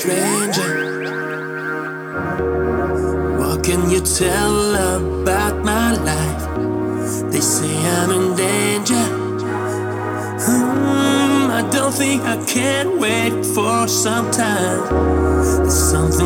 stranger. What can you tell about my life? They say I'm in danger. Hmm, I don't think I can wait for some time. There's something